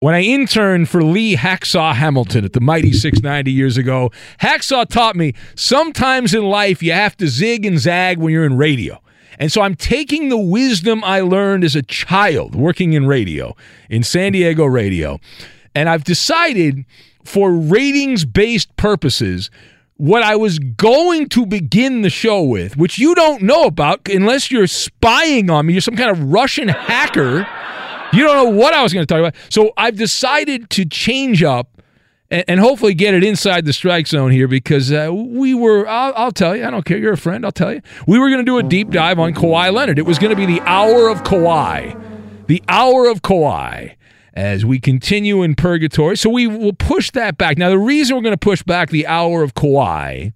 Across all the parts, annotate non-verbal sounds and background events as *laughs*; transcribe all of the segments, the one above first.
When I interned for Lee Hacksaw Hamilton at the Mighty 690 years ago, Hacksaw taught me sometimes in life you have to zig and zag when you're in radio. And so I'm taking the wisdom I learned as a child working in radio, in San Diego radio, and I've decided for ratings based purposes what I was going to begin the show with, which you don't know about unless you're spying on me, you're some kind of Russian hacker. You don't know what I was going to talk about. So I've decided to change up and, and hopefully get it inside the strike zone here because uh, we were, I'll, I'll, tell you, I don't care. You're a friend, I'll tell you. We were going to do a deep dive on Kawhi Leonard. It was going to be the hour of Kawhi. The hour of Kawhi as we continue in purgatory. So we will push that back. Now, the reason we're going to push back the hour of Kawhi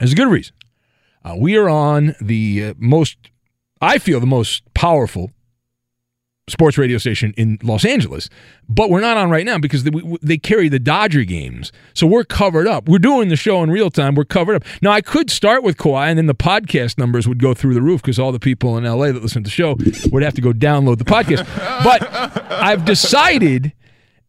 is a good reason. Uh, we are on the uh, most, I feel, the most powerful sports radio station in Los Angeles, but we're not on right now because they, they, carry the Dodger games. So we're covered up. We're doing the show in real time. We're covered up. Now, I could start with Kawhi, and then the podcast numbers would go through the roof because all the people in LA that listen to the show would have to go download the podcast. but I've decided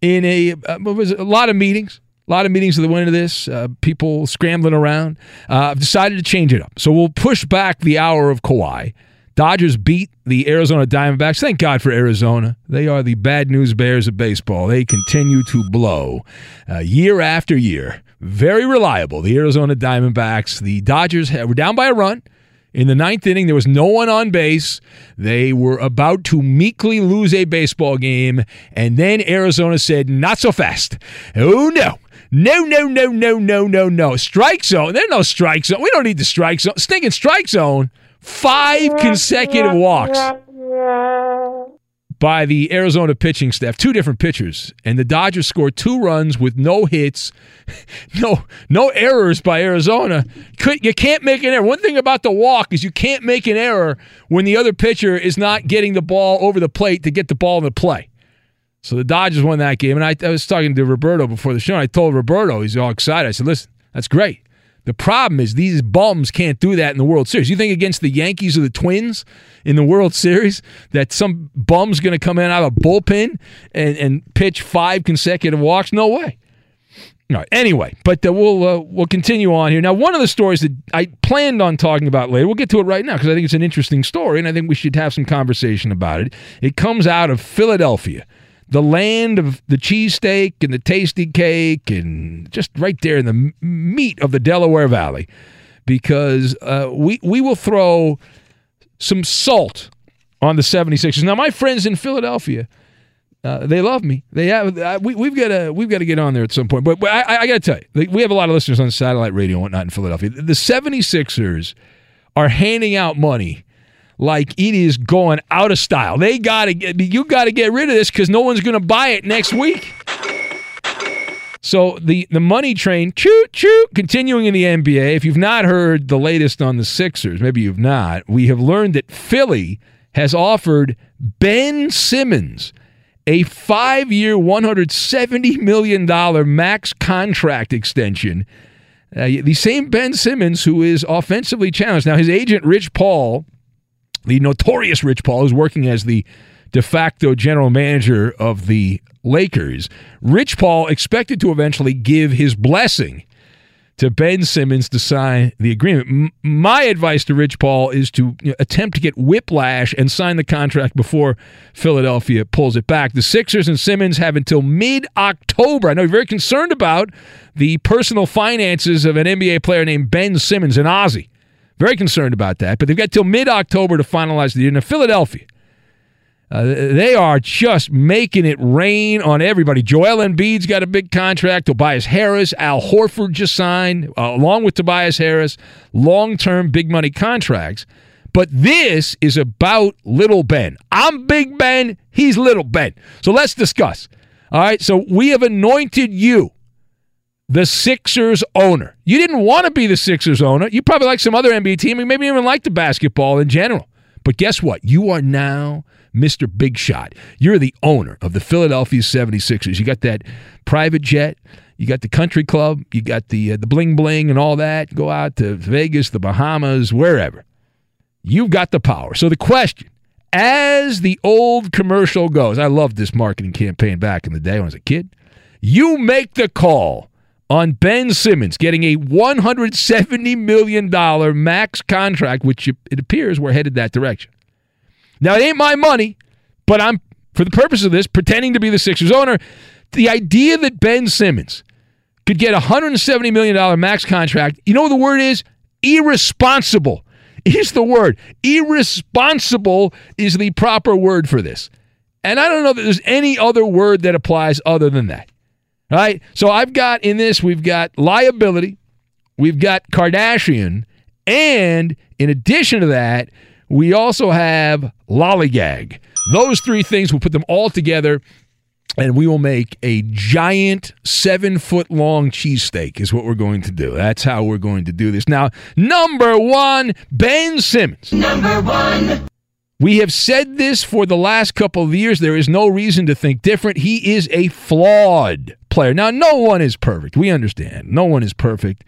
in a, uh, was a lot of meetings. A lot of meetings that went into this, uh, people scrambling around. Uh, I've decided to change it up. So we'll push back the hour of Kawhi Dodgers beat the Arizona Diamondbacks. Thank God for Arizona. They are the bad news bears of baseball. They continue to blow uh, year after year. Very reliable. The Arizona Diamondbacks. The Dodgers were down by a run. In the ninth inning, there was no one on base. They were about to meekly lose a baseball game, and then Arizona said, Not so fast. Oh, no. No, no, no, no, no, no, no. Strike zone. There's no strike zone. We don't need the strike zone. Stinking strike zone. Five consecutive walks by the Arizona pitching staff, two different pitchers, and the Dodgers scored two runs with no hits, *laughs* no no errors by Arizona. You can't make an error. One thing about the walk is you can't make an error when the other pitcher is not getting the ball over the plate to get the ball in the play. So the Dodgers won that game, and I, I was talking to Roberto before the show. I told Roberto, he's all excited. I said, "Listen, that's great. The problem is these bums can't do that in the World Series. You think against the Yankees or the Twins in the World Series that some bum's going to come in out of a bullpen and, and pitch five consecutive walks? No way. Right. Anyway, but uh, we'll uh, we'll continue on here. Now, one of the stories that I planned on talking about later, we'll get to it right now because I think it's an interesting story and I think we should have some conversation about it. It comes out of Philadelphia the land of the cheesesteak and the tasty cake and just right there in the meat of the Delaware Valley because uh, we, we will throw some salt on the 76ers. Now, my friends in Philadelphia, uh, they love me. They have uh, we, we've got to we've got to get on there at some point. But, but I, I got to tell you, we have a lot of listeners on satellite radio and whatnot in Philadelphia. The 76ers are handing out money like it is going out of style. They got to get you got to get rid of this because no one's going to buy it next week. So the the money train, choo choo, continuing in the NBA. If you've not heard the latest on the Sixers, maybe you've not. We have learned that Philly has offered Ben Simmons a five-year, one hundred seventy million dollar max contract extension. Uh, the same Ben Simmons who is offensively challenged. Now his agent Rich Paul the notorious Rich Paul, who's working as the de facto general manager of the Lakers. Rich Paul expected to eventually give his blessing to Ben Simmons to sign the agreement. M- my advice to Rich Paul is to you know, attempt to get whiplash and sign the contract before Philadelphia pulls it back. The Sixers and Simmons have until mid October. I know you're very concerned about the personal finances of an NBA player named Ben Simmons, an Aussie. Very concerned about that. But they've got till mid October to finalize the deal. Now, Philadelphia, uh, they are just making it rain on everybody. Joel Embiid's got a big contract. Tobias Harris, Al Horford just signed, uh, along with Tobias Harris, long term big money contracts. But this is about Little Ben. I'm Big Ben, he's Little Ben. So let's discuss. All right, so we have anointed you the Sixers owner. You didn't want to be the Sixers owner. You probably like some other NBA team and maybe even like the basketball in general. But guess what? You are now Mr. Big Shot. You're the owner of the Philadelphia 76ers. You got that private jet. You got the country club. You got the uh, the bling bling and all that. Go out to Vegas, the Bahamas, wherever. You've got the power. So the question, as the old commercial goes, I loved this marketing campaign back in the day when I was a kid. You make the call on Ben Simmons getting a $170 million max contract, which it appears we're headed that direction. Now, it ain't my money, but I'm, for the purpose of this, pretending to be the Sixers owner. The idea that Ben Simmons could get a $170 million max contract, you know what the word is? Irresponsible is the word. Irresponsible is the proper word for this. And I don't know that there's any other word that applies other than that. All right. So I've got in this, we've got liability, we've got Kardashian, and in addition to that, we also have lollygag. Those three things, we'll put them all together and we will make a giant seven foot long cheesesteak, is what we're going to do. That's how we're going to do this. Now, number one, Ben Simmons. Number one. We have said this for the last couple of years. There is no reason to think different. He is a flawed player. Now, no one is perfect. We understand. No one is perfect.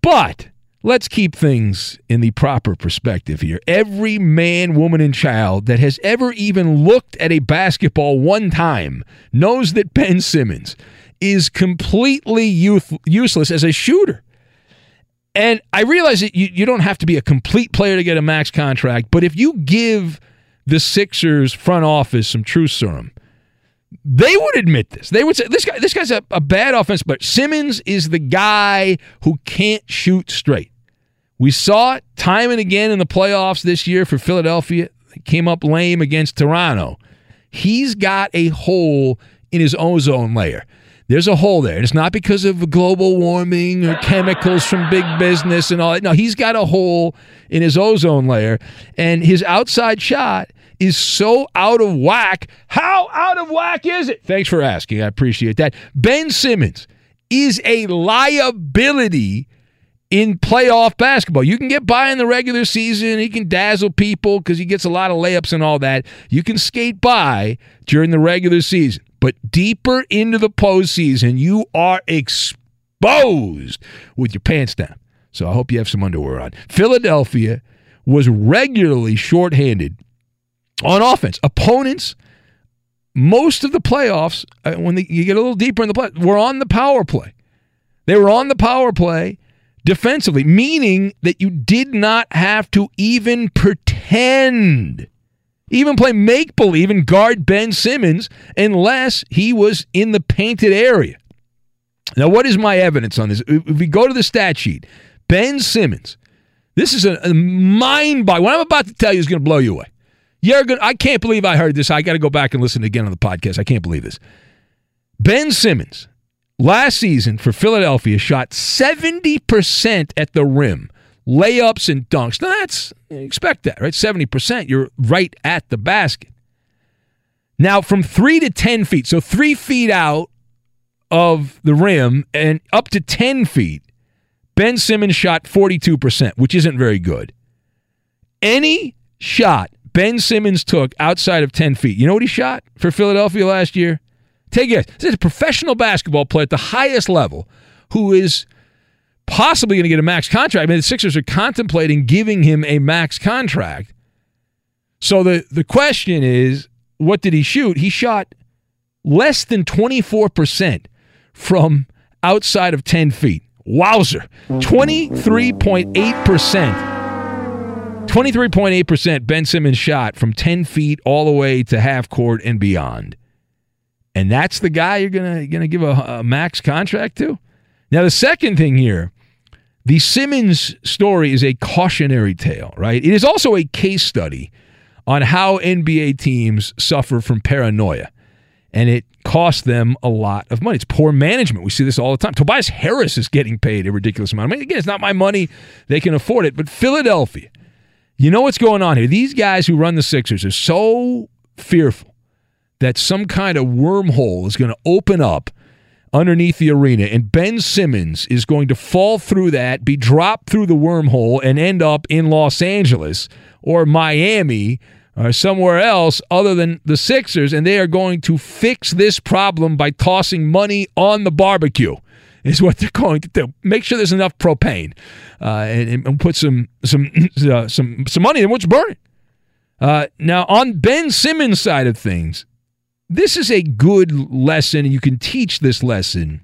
But let's keep things in the proper perspective here. Every man, woman, and child that has ever even looked at a basketball one time knows that Ben Simmons is completely youth- useless as a shooter. And I realize that you, you don't have to be a complete player to get a max contract, but if you give the Sixers front office some truth serum, they would admit this. They would say this guy this guy's a, a bad offense, but Simmons is the guy who can't shoot straight. We saw it time and again in the playoffs this year for Philadelphia. They came up lame against Toronto. He's got a hole in his ozone layer. There's a hole there. And it's not because of global warming or chemicals from big business and all that. No, he's got a hole in his ozone layer. And his outside shot is so out of whack. How out of whack is it? Thanks for asking. I appreciate that. Ben Simmons is a liability in playoff basketball. You can get by in the regular season. He can dazzle people because he gets a lot of layups and all that. You can skate by during the regular season. But deeper into the postseason, you are exposed with your pants down. So I hope you have some underwear on. Philadelphia was regularly shorthanded on offense. Opponents, most of the playoffs, uh, when they, you get a little deeper in the play, were on the power play. They were on the power play defensively, meaning that you did not have to even pretend even play make believe and guard Ben Simmons unless he was in the painted area. Now, what is my evidence on this? If we go to the stat sheet, Ben Simmons, this is a, a mind boggling. What I'm about to tell you is going to blow you away. You're I can't believe I heard this. I got to go back and listen again on the podcast. I can't believe this. Ben Simmons, last season for Philadelphia, shot 70% at the rim layups and dunks. Now that's expect that, right? 70%, you're right at the basket. Now from three to 10 feet, so three feet out of the rim and up to 10 feet, Ben Simmons shot 42%, which isn't very good. Any shot Ben Simmons took outside of 10 feet, you know what he shot for Philadelphia last year? Take a guess. This is a professional basketball player at the highest level who is possibly going to get a max contract. I mean, the Sixers are contemplating giving him a max contract. So the, the question is, what did he shoot? He shot less than 24% from outside of 10 feet. Wowzer. 23.8%. 23.8% Ben Simmons shot from 10 feet all the way to half court and beyond. And that's the guy you're going to going to give a, a max contract to? Now, the second thing here the Simmons story is a cautionary tale, right? It is also a case study on how NBA teams suffer from paranoia. And it costs them a lot of money. It's poor management. We see this all the time. Tobias Harris is getting paid a ridiculous amount of money. Again, it's not my money. They can afford it. But Philadelphia, you know what's going on here? These guys who run the Sixers are so fearful that some kind of wormhole is going to open up underneath the arena, and Ben Simmons is going to fall through that, be dropped through the wormhole, and end up in Los Angeles or Miami or somewhere else other than the Sixers, and they are going to fix this problem by tossing money on the barbecue. Is what they're going to do. Make sure there's enough propane, uh, and, and, put some some *clears throat* uh, some some money in what's burning. Uh, now, on Ben Simmons' side of things, this is a good lesson, and you can teach this lesson.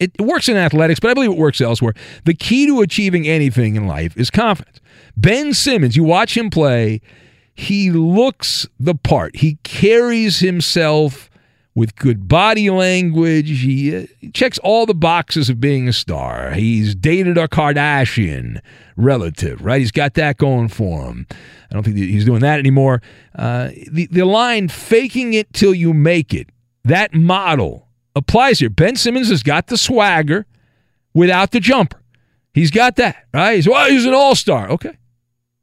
It works in athletics, but I believe it works elsewhere. The key to achieving anything in life is confidence. Ben Simmons, you watch him play, he looks the part. He carries himself with good body language. He, uh, checks all the boxes of being a star. He's dated a Kardashian relative, right? He's got that going for him. I don't think he's doing that anymore. Uh, the, the line, faking it till you make it, that model applies here. Ben Simmons has got the swagger without the jumper. He's got that, right? He's, well, he's an all star. Okay.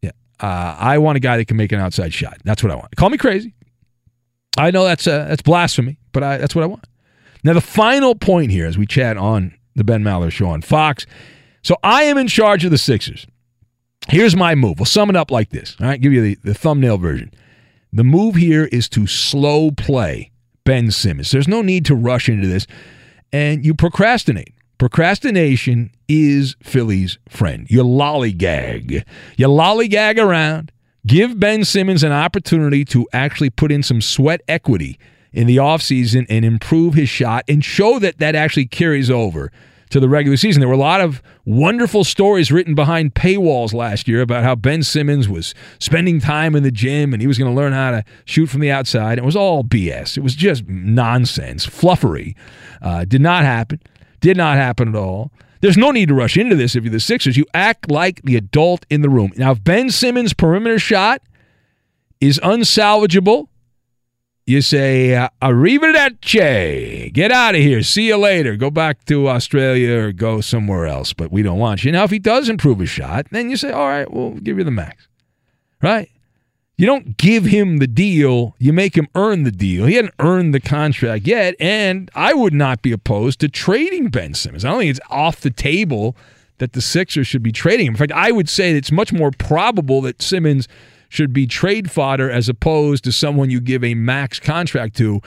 Yeah. Uh, I want a guy that can make an outside shot. That's what I want. Call me crazy. I know that's uh, that's blasphemy, but I, that's what I want. Now, the final point here as we chat on the Ben Maller show on Fox. So I am in charge of the Sixers. Here's my move. We'll sum it up like this. All right, give you the, the thumbnail version. The move here is to slow play Ben Simmons. There's no need to rush into this. And you procrastinate. Procrastination is Philly's friend. You lollygag. You lollygag around. Give Ben Simmons an opportunity to actually put in some sweat equity in the offseason and improve his shot and show that that actually carries over to the regular season. There were a lot of wonderful stories written behind paywalls last year about how Ben Simmons was spending time in the gym and he was going to learn how to shoot from the outside. It was all BS. It was just nonsense, fluffery. Uh, did not happen. Did not happen at all. There's no need to rush into this if you're the Sixers. You act like the adult in the room. Now, if Ben Simmons' perimeter shot is unsalvageable, you say, uh, Arrivederci, get out of here, see you later, go back to Australia or go somewhere else, but we don't want you. Now, if he does improve his shot, then you say, all right, we'll give you the max. Right? You don't give him the deal, you make him earn the deal. He hadn't earned the contract yet, and I would not be opposed to trading Ben Simmons. I don't think it's off the table that the Sixers should be trading him. In fact, I would say it's much more probable that Simmons should be trade fodder as opposed to someone you give a max contract to.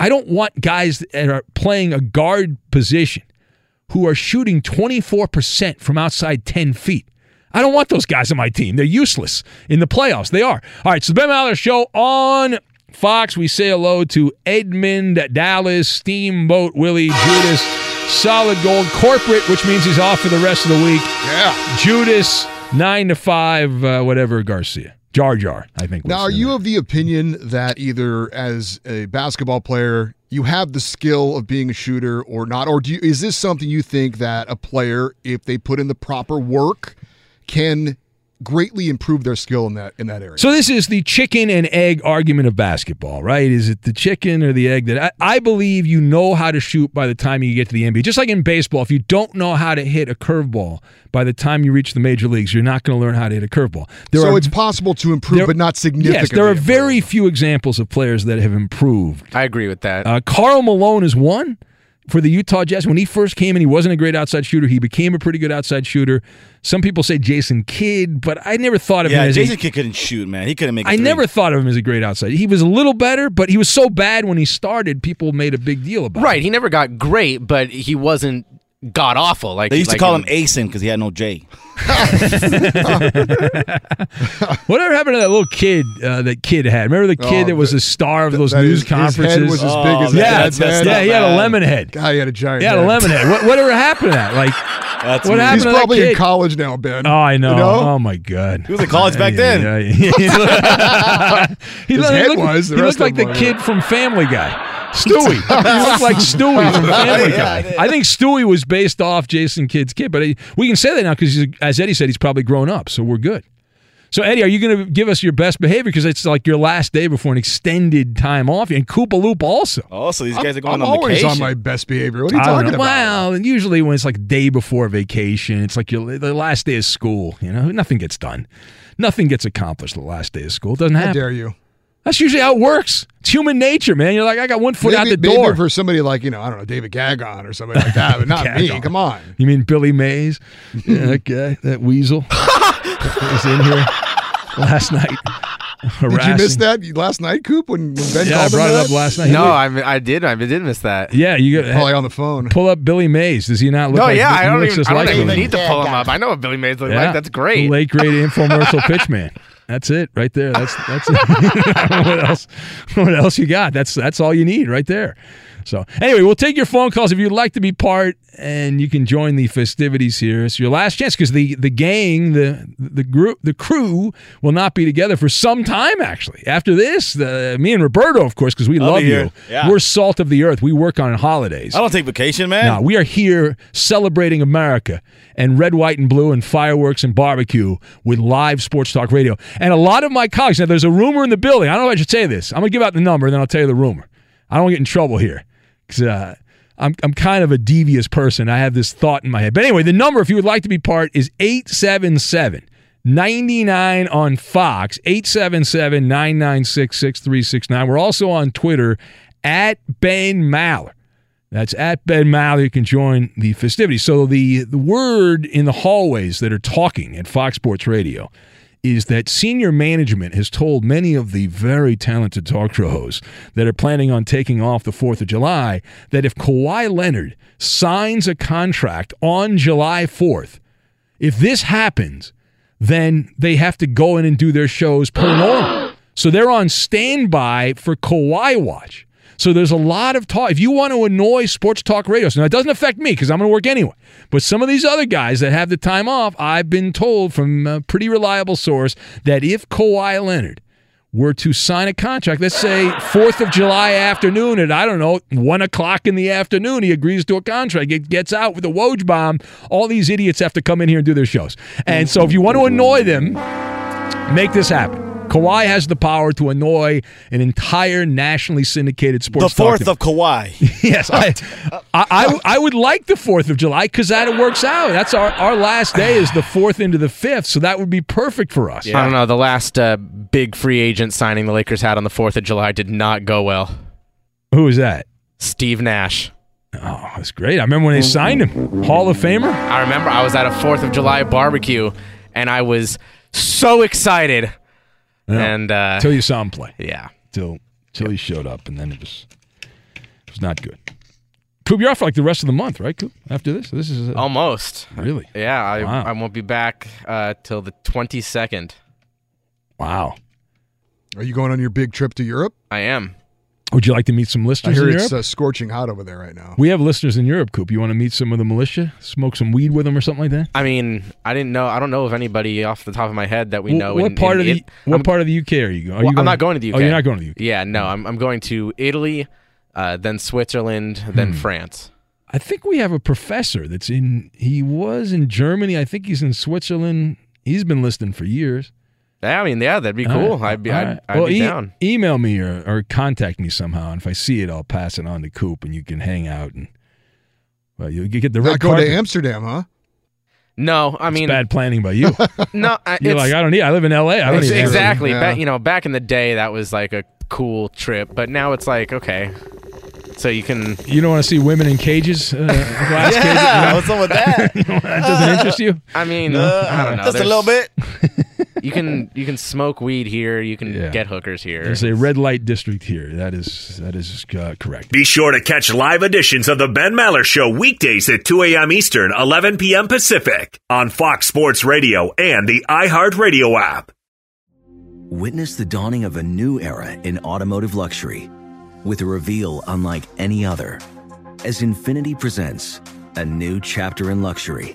I don't want guys that are playing a guard position who are shooting 24% from outside 10 feet. I don't want those guys on my team. They're useless in the playoffs. They are. All right, so the Ben Maller Show on Fox. We say hello to Edmund Dallas, Steamboat Willie, Judas, Solid Gold, Corporate, which means he's off for the rest of the week. Yeah. Judas, 9 to 5, uh, whatever, Garcia. Jar Jar, I think. Now, are you of the opinion that either as a basketball player, you have the skill of being a shooter or not? Or do you, is this something you think that a player, if they put in the proper work, can greatly improve their skill in that in that area. So this is the chicken and egg argument of basketball, right? Is it the chicken or the egg that I, I, believe you know how to shoot by the time you get to the NBA. Just like in baseball, if you don't know how to hit a curveball by the time you reach the major leagues, you're not going to learn how to hit a curveball. so are, it's possible to improve, there, but not significantly. Yes, there are very few examples of players that have improved. I agree with that. Uh, Karl Malone is one for the Utah Jazz. When he first came in, he wasn't a great outside shooter. He became a pretty good outside shooter. Some people say Jason Kidd, but I never thought of yeah, him as Jason a, Kidd couldn't shoot, man. He couldn't make. I three. never thought of him as a great outside. He was a little better, but he was so bad when he started. People made a big deal about. Right, him. he never got great, but he wasn't god awful. Like they used like to call him Asen because he had no J. *laughs* *laughs* Whatever happened to that little kid uh, that kid had? Remember the kid oh, that was a star of those news his, conferences? His head was as oh, big as yeah, his head. yeah, he had a lemon head. God, he had a giant. He had head. a lemon head. What, whatever happened to that? Like, That's what me. happened He's to probably that kid? in college now, Ben. Oh, I know. You know? Oh my god. He was in college back then. Yeah, yeah, yeah. he His looked, head he looked, was, the he looked like the kid from Family Guy. Stewie. *laughs* he looked like Stewie from Family Yeah, Guy. I think Stewie was based off Jason Kidd's kid, but he, we can say that now because, as Eddie said, he's probably grown up, so we're good. So, Eddie, are you going to give us your best behavior because it's like your last day before an extended time off? And Koopa Loop also. Also, these guys are going I'm on always vacation. on my best behavior. What are you I talking about? Well, and usually when it's like day before vacation, it's like your the last day of school. You know, nothing gets done, nothing gets accomplished the last day of school. It doesn't How happen. dare you? That's usually how it works. It's human nature, man. You're like, I got one foot maybe, out the maybe door. for somebody like you know, I don't know, David Gagon or somebody like that, but not *laughs* me. Come on. You mean Billy Mays? yeah, that guy, that weasel, was in here last night. *laughs* Did you miss that last night, Coop? When, when Ben Yeah, I called him brought it that? up last night. No, I, I did. I did miss that. Yeah, you got Probably on the phone. pull up Billy Mays. Does he not look No, like? yeah, I don't even. just I don't like even need to pull him up. I know what Billy Mays looks Yeah. like. That's great. Late great *laughs* infomercial pitch man. That's it right there. That's that's *laughs* what else what else you got. That's that's all you need right there. So anyway, we'll take your phone calls if you'd like to be part, and you can join the festivities here. It's your last chance because the the gang, the the group, the crew will not be together for some time. Actually, after this, the, me and Roberto, of course, because we love you. Yeah. We're salt of the earth. We work on holidays. I don't take vacation, man. No, we are here celebrating America and red, white, and blue and fireworks and barbecue with live sports talk radio. And a lot of my colleagues, now there's a rumor in the building. I don't know if I should say this. I'm going to give out the number and then I'll tell you the rumor. I don't want to get in trouble here uh, I'm, I'm kind of a devious person. I have this thought in my head. But anyway, the number, if you would like to be part, is 877 99 on Fox, 877 996 6369. We're also on Twitter at Ben Maller. That's at Ben Maller. You can join the festivities. So the the word in the hallways that are talking at Fox Sports Radio is that senior management has told many of the very talented talk show hosts that are planning on taking off the 4th of July that if Kawhi Leonard signs a contract on July 4th, if this happens, then they have to go in and do their shows per normal. So they're on standby for Kawhi watch. So there's a lot of talk. If you want to annoy sports talk radio, now it doesn't affect me because I'm going to work anyway. But some of these other guys that have the time off, I've been told from a pretty reliable source that if Kawhi Leonard were to sign a contract, let's say 4th of July afternoon at, I don't know, 1 o'clock in the afternoon, he agrees to a contract, it gets out with a Woj bomb, all these idiots have to come in here and do their shows. And so if you want to annoy them, make this happen. Kawhi has the power to annoy an entire nationally syndicated The sports talk fourth of Kawhi. *laughs* yes, I, I, I, I would like the Fourth of July because that it works out. That's our, our last day is the fourth into the fifth, so that would be perfect for us. I don't know. The last uh, big free agent signing the Lakers had on the 4th of July did not go well. Who is that? Steve Nash. Oh, that's great. I remember when they signed him, Hall of Famer. I remember I was at a 4th of July barbecue and I was so excited. Yeah. And uh, Till you saw him play. yeah. Till till he showed up, and then it was it was not good. Coop, you're off for like the rest of the month, right? Coop, after this, this is uh, Almost. really Yeah, I, Wow. I won't be back uh, till the 22nd. wow. Are you going on your big trip to Europe? I am. Would you like to meet some I listeners hear in it's Europe? uh, scorching hot over there right now. we have listeners in Europe, Coop. You want to meet some of the militia, smoke some weed with them or something like that? I mean, I didn't know. I don't know of anybody off the top of my head that we Wh- know. what in- part in of the it- what I'm- part of the UK are you going? Are Well, you I'm not going to the UK. Oh, you're not going to the UK. Yeah, no, I'm, I'm going to Italy, uh, then Switzerland, Hmm. then France. I think we have a professor that's in. He was in Germany. I think he's in Switzerland. He's been listening for years. Yeah, I mean, yeah, that'd be cool. right. I'd be, I'd, right. I'd well, be e- down. Email me or, or contact me somehow, and if I see it, I'll pass it on to Coop, and you can hang out and. Well, you you get the Not red going carpet. to Amsterdam, huh? No, I It's mean, bad planning by you. *laughs* no, *laughs* I- You're it's, like, I don't need. I live in L.A. I don't it's need exactly. Yeah. Back, you know, back in the day, that was like a cool trip, but now it's like, okay, so you can. You don't want to see women in cages, uh, glass *laughs* Yeah, cages. what's up with that? that doesn't interest you. I mean, Uh, I don't know. Just a little bit. You can you can smoke weed here. You can Yeah. get hookers here. There's a red light district here. That is that is uh, correct. Be sure to catch live editions of The Ben Maller Show weekdays at 2 a.m. Eastern, 11 p.m. Pacific on Fox Sports Radio and the iHeartRadio app. Witness the dawning of a new era in automotive luxury with a reveal unlike any other as Infiniti presents a new chapter in luxury,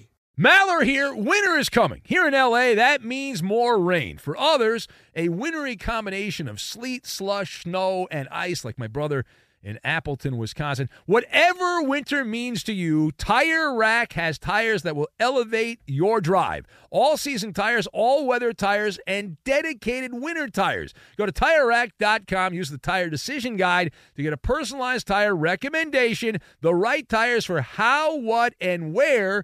Maller here. Winter is coming. Here in LA, that means more rain. For others, a wintry combination of sleet, slush, snow, and ice, like my brother in Appleton, Wisconsin. Whatever winter means to you, Tire Rack has tires that will elevate your drive. All season tires, all weather tires, and dedicated winter tires. Go to tirerack.com, use the tire decision guide to get a personalized tire recommendation, the right tires for how, what, and where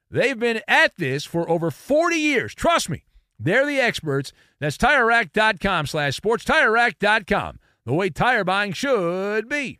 They've been at this for over 40 years. Trust me, they're the experts. That's TireRack.com slash sports. TireRack.com, the way tire buying should be.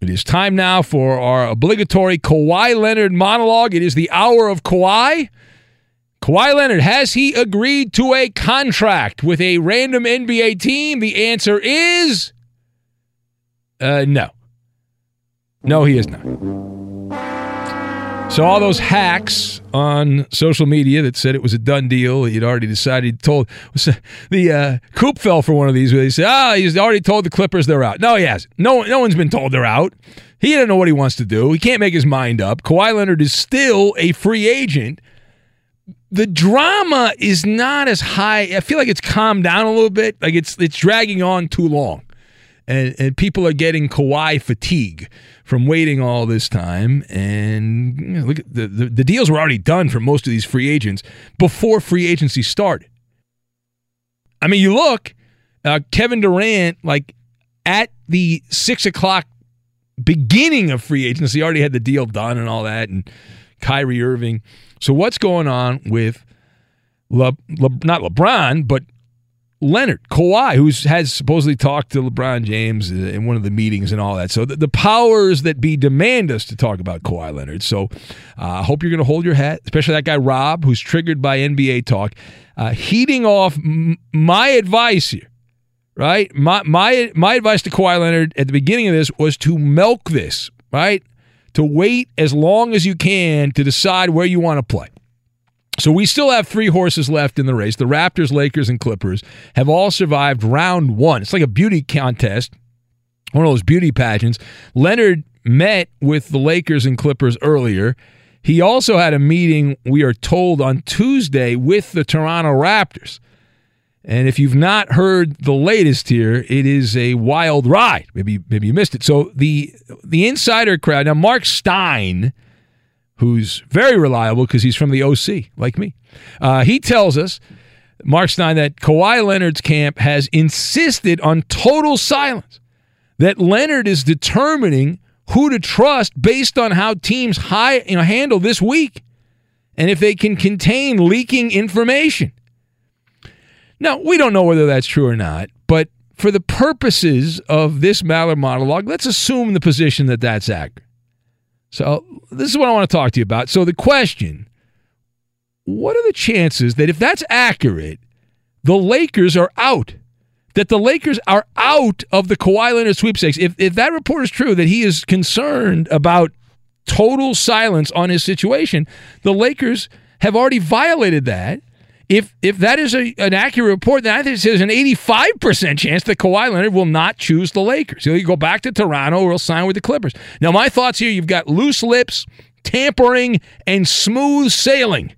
It is time now for our obligatory Kawhi Leonard monologue. It is the hour of Kawhi. Kawhi Leonard, has he agreed to a contract with a random NBA team? The answer is uh, no. No, he is not. So all those hacks on social media that said it was a done deal, he'd already decided, told the uh, Coop fell for one of these where they said, "Ah, he's already told the Clippers they're out." No, he hasn't. No, no one's been told they're out. He doesn't know what he wants to do. He can't make his mind up. Kawhi Leonard is still a free agent. The drama is not as high. I feel like it's calmed down a little bit. Like it's it's dragging on too long and, and people are getting Kawhi fatigue from waiting all this time. And you know, look, the, the the deals were already done for most of these free agents before free agency started. I mean, you look, uh, Kevin Durant, like at the six o'clock beginning of free agency, already had the deal done and all that, and Kyrie Irving. So what's going on with Le, Le, not LeBron, but Leonard, Kawhi, who has supposedly talked to LeBron James in one of the meetings and all that. So the, the powers that be demand us to talk about Kawhi Leonard. So I uh, hope you're going to hold your hat, especially that guy Rob, who's triggered by NBA talk. Uh, heating off m- my advice here, right? My, my, my advice to Kawhi Leonard at the beginning of this was to milk this, right? To wait as long as you can to decide where you want to play. So we still have three horses left in the race. The Raptors, Lakers, and Clippers have all survived round one. It's like a beauty contest, one of those beauty pageants. Leonard met with the Lakers and Clippers earlier. He also had a meeting, we are told, on Tuesday with the Toronto Raptors. And if you've not heard the latest here, it is a wild ride. Maybe maybe you missed it. So the the insider crowd now, Mark Stein who's very reliable because he's from the OC, like me. Uh, he tells us, Mark Stein, that Kawhi Leonard's camp has insisted on total silence, that Leonard is determining who to trust based on how teams high, you know, handle this week and if they can contain leaking information. Now, we don't know whether that's true or not, but for the purposes of this Maller monologue, let's assume the position that that's accurate. So, this is what I want to talk to you about. So, the question what are the chances that if that's accurate, the Lakers are out? That the Lakers are out of the Kawhi Leonard sweepstakes. If, if that report is true, that he is concerned about total silence on his situation, the Lakers have already violated that. If if that is a, an accurate report, then I think there's an 85% chance that Kawhi Leonard will not choose the Lakers. He'll go back to Toronto or he'll sign with the Clippers. Now, my thoughts here you've got loose lips, tampering, and smooth sailing.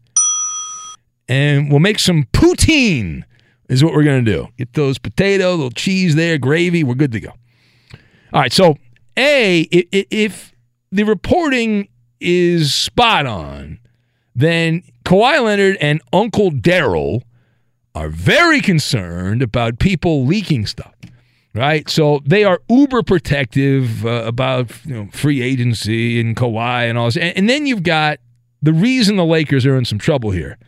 And we'll make some poutine, is what we're going to do. Get those potato, little cheese there, gravy. We're good to go. All right. So, A, if the reporting is spot on, then Kawhi Leonard and Uncle Daryl are very concerned about people leaking stuff. Right, so they are uber protective uh, about you know, free agency and Kawhi and all this. And, and then you've got the reason the Lakers are in some trouble here.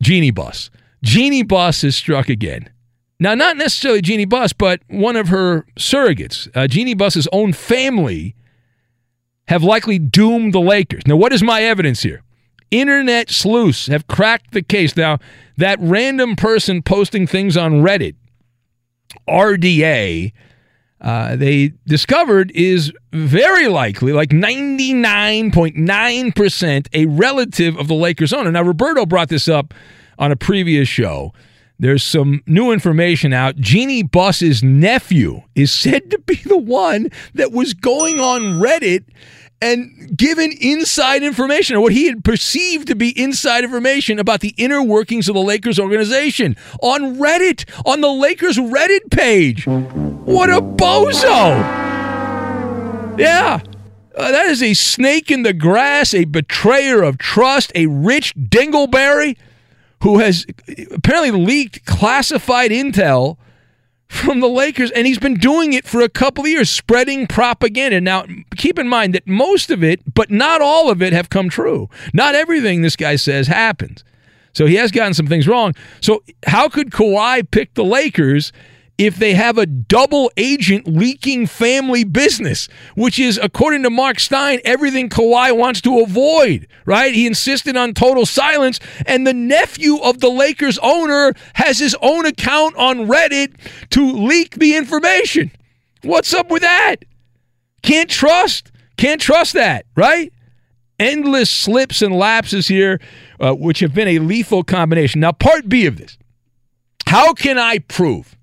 Jeanie Buss. Jeanie Buss is struck again. Now, not necessarily Jeanie Buss, but one of her surrogates. Uh, Jeanie Buss's own family have likely doomed the Lakers. Now, what is my evidence here? Internet sleuths have cracked the case. Now, that random person posting things on Reddit, RDA, uh, they discovered is very likely, like 99.9%, a relative of the Lakers owner. Now, Roberto brought this up on a previous show. There's some new information out. Jeanie Buss's nephew is said to be the one that was going on Reddit and given inside information, or what he had perceived to be inside information about the inner workings of the Lakers organization on Reddit, on the Lakers Reddit page. What a bozo! Yeah. Uh, that is a snake in the grass, a betrayer of trust, a rich dingleberry who has apparently leaked classified intel from the Lakers, and he's been doing it for a couple of years, spreading propaganda. Now, keep in mind that most of it, but not all of it, have come true. Not everything this guy says happens. So he has gotten some things wrong. So, how could Kawhi pick the Lakers if they have a double agent leaking family business, which is, according to Marc Stein, everything Kawhi wants to avoid, right? He insisted on total silence, and the nephew of the Lakers owner has his own account on Reddit to leak the information. What's up with that? Can't trust. Can't trust that, right? Endless slips and lapses here, uh, which have been a lethal combination. Now, part B of this. How can I prove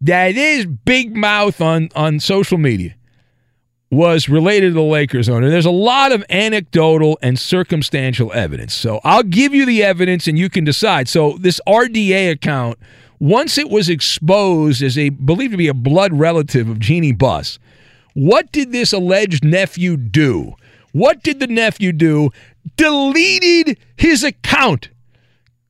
that is big mouth on, on social media was related to the Lakers owner. There's a lot of anecdotal and circumstantial evidence. So I'll give you the evidence and you can decide. So this RDA account, once it was exposed as a believed to be a blood relative of Jeanie Buss, what did this alleged nephew do? What did the nephew do? Deleted his account,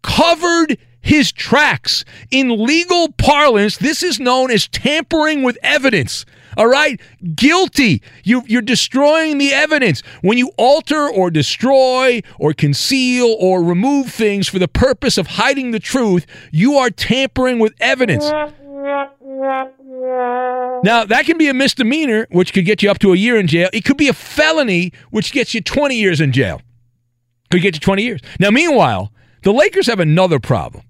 covered his tracks. In legal parlance, this is known as tampering with evidence. All right? Guilty. You, you're destroying the evidence. When you alter or destroy or conceal or remove things for the purpose of hiding the truth, you are tampering with evidence. Now, that can be a misdemeanor, which could get you up to a year in jail. It could be a felony, which gets you 20 years in jail. Could get you 20 years. Now, meanwhile, the Lakers have another problem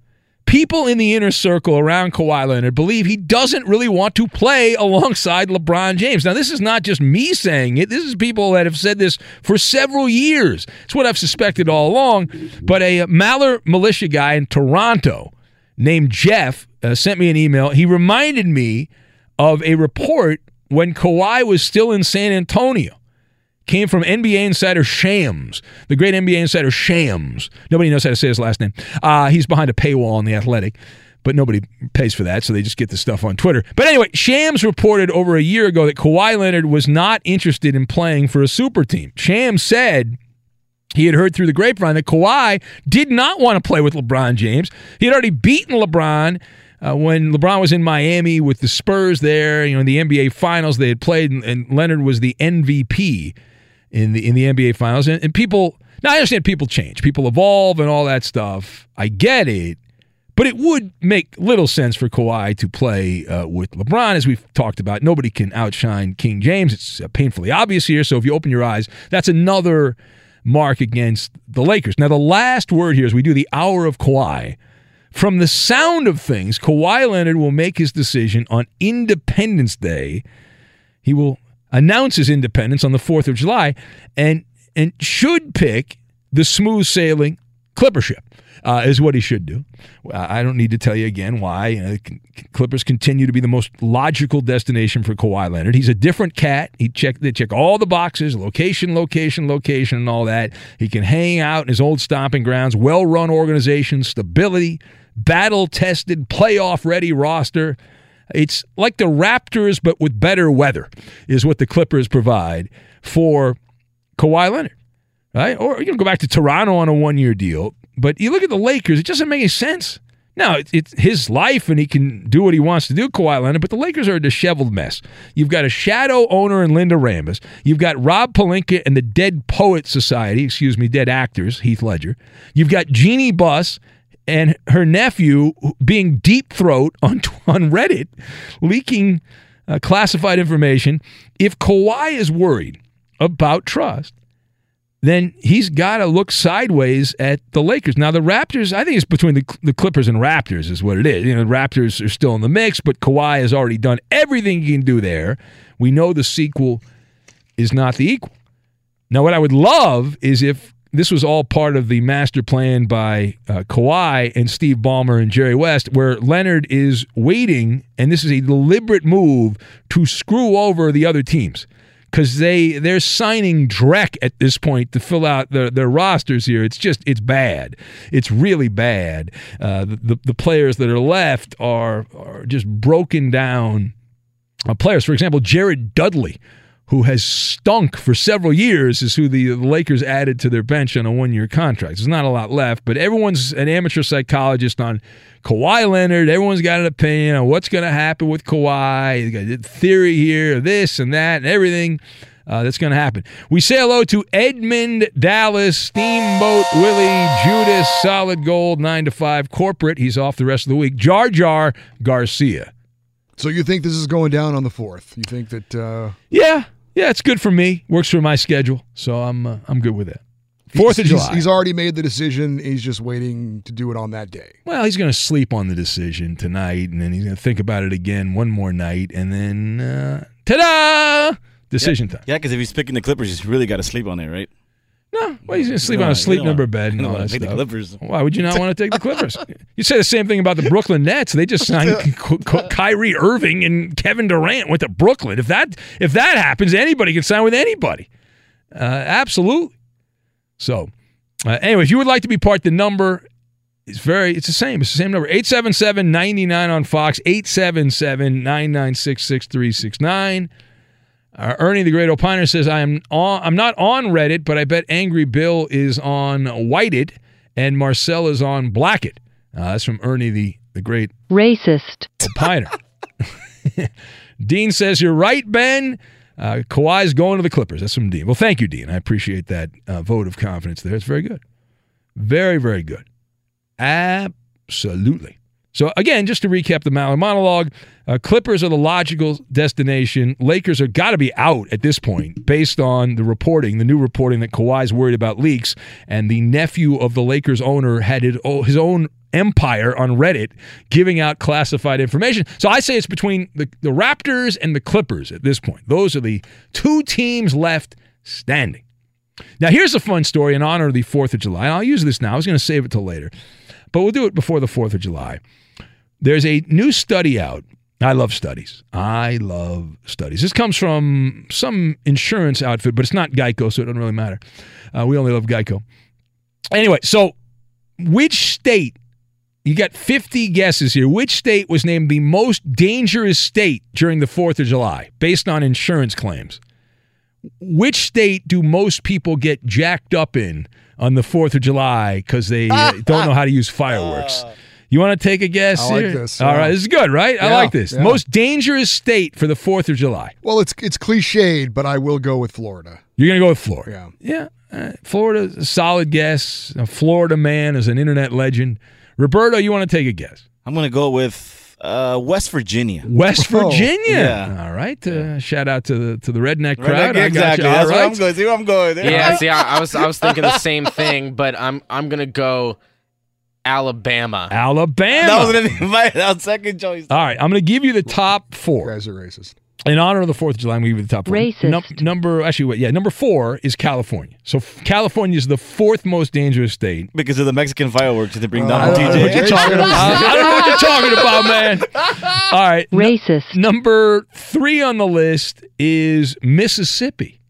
people in the inner circle around Kawhi Leonard believe he doesn't really want to play alongside LeBron James. Now, this is not just me saying it. This is people that have said this for several years. It's what I've suspected all along. But a Maller militia guy in Toronto named Jeff uh, sent me an email. He reminded me of a report when Kawhi was still in San Antonio came from NBA insider Shams, the great NBA insider Shams. Nobody knows how to say his last name. Uh, he's behind a paywall on The Athletic, but nobody pays for that, so they just get the stuff on Twitter. But anyway, Shams reported over a year ago that Kawhi Leonard was not interested in playing for a super team. Shams said he had heard through the grapevine that Kawhi did not want to play with LeBron James. He had already beaten LeBron. Uh, when LeBron was in Miami with the Spurs there, you know, in the NBA Finals, they had played, and, and Leonard was the MVP in the in the NBA Finals. And, and people now I understand people change, people evolve, and all that stuff. I get it, but it would make little sense for Kawhi to play uh, with LeBron, as we've talked about. Nobody can outshine King James. It's uh, painfully obvious here. So if you open your eyes, that's another mark against the Lakers. Now the last word here is we do the hour of Kawhi. From the sound of things, Kawhi Leonard will make his decision on Independence Day. He will announces independence on the 4th of July and and should pick the smooth sailing Clipper ship. Uh, is what he should do. I don't need to tell you again why. You know, Clippers continue to be the most logical destination for Kawhi Leonard. He's a different cat. He check they check all the boxes: location, location, location, and all that. He can hang out in his old stomping grounds. Well-run organization, stability, battle-tested, playoff-ready roster. It's like the Raptors, but with better weather, is what the Clippers provide for Kawhi Leonard. right? Or you can go back to Toronto on a one year deal. But you look at the Lakers, it doesn't make any sense. Now, it's, his life and he can do what he wants to do, Kawhi Leonard, but the Lakers are a disheveled mess. You've got a shadow owner in Linda Rambis. You've got Rob Pelinka and the Dead Poet Society, excuse me, Dead Actors, Heath Ledger. You've got Jeanie Buss and her nephew being deep throat on, *laughs* on Reddit, leaking uh, classified information. If Kawhi is worried about trust, then he's got to look sideways at the Lakers. Now, the Raptors, I think it's between the, the Clippers and Raptors, is what it is. You know, the Raptors are still in the mix, but Kawhi has already done everything he can do there. We know the sequel is not the equal. Now, what I would love is if this was all part of the master plan by uh, Kawhi and Steve Ballmer and Jerry West, where Leonard is waiting, and this is a deliberate move to screw over the other teams because they they're signing Drek at this point to fill out their, their rosters here. It's just it's bad. It's really bad. Uh, the the players that are left are are just broken down uh, players. For example, Jared Dudley. Who has stunk for several years is who the, Lakers added to their bench on a one year contract. There's not a lot left, but everyone's an amateur psychologist on Kawhi Leonard. Everyone's got an opinion on what's going to happen with Kawhi. Got a theory here, this and that, and everything uh, that's going to happen. We say hello to Edmund Dallas, Steamboat Willie, Judas, Solid Gold, 9 to 5 corporate. He's off the rest of the week. Jar Jar Garcia. So you think this is going down on the fourth? You think that? Uh, Yeah, yeah, it's good for me. Works for my schedule, so I'm uh, I'm good with it. Fourth of he's- July. He's already made the decision. He's just waiting to do it on that day. Well, he's going to sleep on the decision tonight, and then he's going to think about it again one more night, and then uh, ta-da! Decision time. Yeah, because if he's picking the Clippers, he's really got to sleep on it, right? No, well, he's going to sleep No, on a sleep number want- bed *laughs* you and don't all that take the stuff. Clippers. Why would you not want to take the Clippers? *laughs* you say the same thing about the Brooklyn Nets. They just signed K- K- Kyrie Irving and Kevin Durant went to Brooklyn. If that if that happens, anybody can sign with anybody. Uh, absolutely. So, uh, anyway, if you would like to be part, the number is very, it's the same. It's the same number 877 99 on Fox, 877 996 6369. Uh, Ernie the Great Opiner says, I am on, I'm not on Reddit, but I bet Angry Bill is on Whited and Marcel is on Blackit. Uh, that's from Ernie the, the Great Racist. Opiner. *laughs* Dean says, You're right, Ben. Uh, Kawhi's going to the Clippers. That's from Dean. Well, thank you, Dean. I appreciate that uh, vote of confidence there. It's very good. Very, very good. Absolutely. So, again, just to recap the Maller monologue, uh, Clippers are the logical destination. Lakers are got to be out at this point based on the reporting, the new reporting that Kawhi's worried about leaks, and the nephew of the Lakers owner had his, his own empire on Reddit giving out classified information. So I say it's between the, the Raptors and the Clippers at this point. Those are the two teams left standing. Now, here's a fun story in honor of the 4th of July. I'll use this now. I was going to save it till later, but we'll do it before the 4th of July. There's a new study out. I love studies. I love studies. This comes from some insurance outfit, but it's not Geico, so it doesn't really matter. Uh, we only love Geico. Anyway, so which state, you got 50 guesses here, which state was named the most dangerous state during the 4th of July based on insurance claims? Which state do most people get jacked up in on the 4th of July because they uh, *laughs* don't know how to use fireworks? You want to take a guess? I like here? this, All yeah. right, this is good, right? I like this. yeah. Most dangerous state for the 4th of July. Well, it's it's cliched, but I will go with Florida. You're going to go with Florida. Yeah. Yeah. Uh, Florida's a solid guess. A Florida man is an internet legend. Roberto, you want to take a guess? I'm going to go with uh, West Virginia. West *laughs* Oh, Virginia. Yeah. All right. Uh, shout out to the to the redneck Right, crowd. I got exactly. you. All That's where I'm right. going. See where I'm going. There. Yeah, see, I, I was I was thinking the *laughs* same thing, but I'm I'm gonna go Alabama. Alabama. That was gonna be my that was second choice. All right. I'm going to give you the top You four. guys are racist. In honor of the 4th of July, I'm going to give you the top four. Racist. Num- number, actually, wait, yeah, number four is California. So f- California is the fourth most dangerous state. Because of the Mexican fireworks that they bring Uh, down I on don't know what you're talking about. I don't know what you're talking about, man. All right. n- Racist. number three on the list is Mississippi.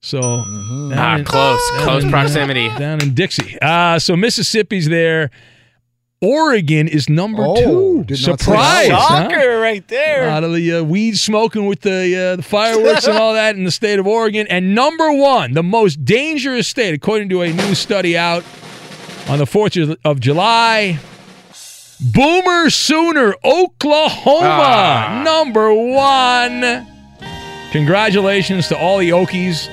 So down Ah, in- close, close in- proximity. down in Dixie. Uh, so Mississippi's there. Oregon is number Oh, two. did not say Surprise! that. huh? Shocker right A there. lot of the uh, weed smoking with the, uh, the fireworks and all *laughs* that in the state of Oregon. And number one, the most dangerous state, according to a new study out on the 4th of- of July. Boomer Sooner, Oklahoma, number one. Congratulations to all the Okies.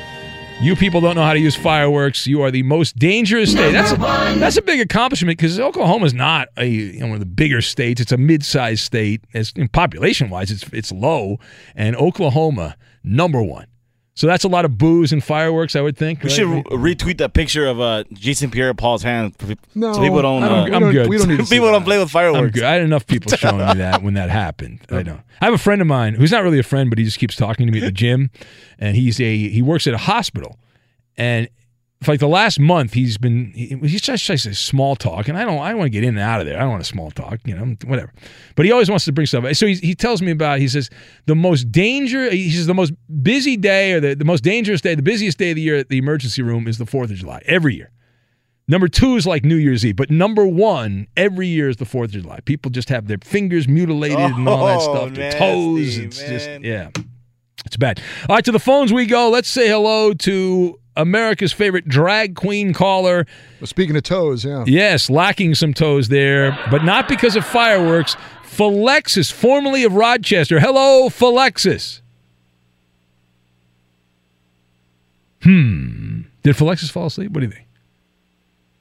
You people don't know how to use fireworks. You are the most dangerous state. That's a, that's a big accomplishment because Oklahoma is not a you know, one of the bigger states. It's a mid-sized state. As population-wise, it's it's low, and Oklahoma number one. So that's a lot of booze and fireworks, I would think. We right? should re- retweet that picture of uh, Jason Pierre-Paul's hand. So No, people don't. I don't- uh, we I'm don't- good. We don't need to *laughs* people don't play with I'm fireworks. good. I had enough people showing me that when that happened. I know. I have a friend of mine who's not really a friend, but he just keeps talking to me at the gym, and he's a he works at a hospital, and for like the last month he's been he, he's just just a small talk, and I don't I don't want to get in and out of there. I don't want a small talk, you know, whatever. But he always wants to bring stuff. So he he tells me about he says the most danger he says the most busy day or the, the most dangerous day, the busiest day of the year at the emergency room is the Fourth of July every year. Number two is like New Year's Eve, but number one every year is the Fourth of July. People just have their fingers mutilated and all that Oh, stuff, their nasty, toes. It's just yeah, it's bad. All right, to the phones we go. Let's say hello to America's favorite drag queen caller. Well, Speaking of toes, yeah. Yes, lacking some toes there, but not because of fireworks. Philexis, formerly of Rochester. Hello, Philexis. Hmm. Did Philexis fall asleep? What do you think?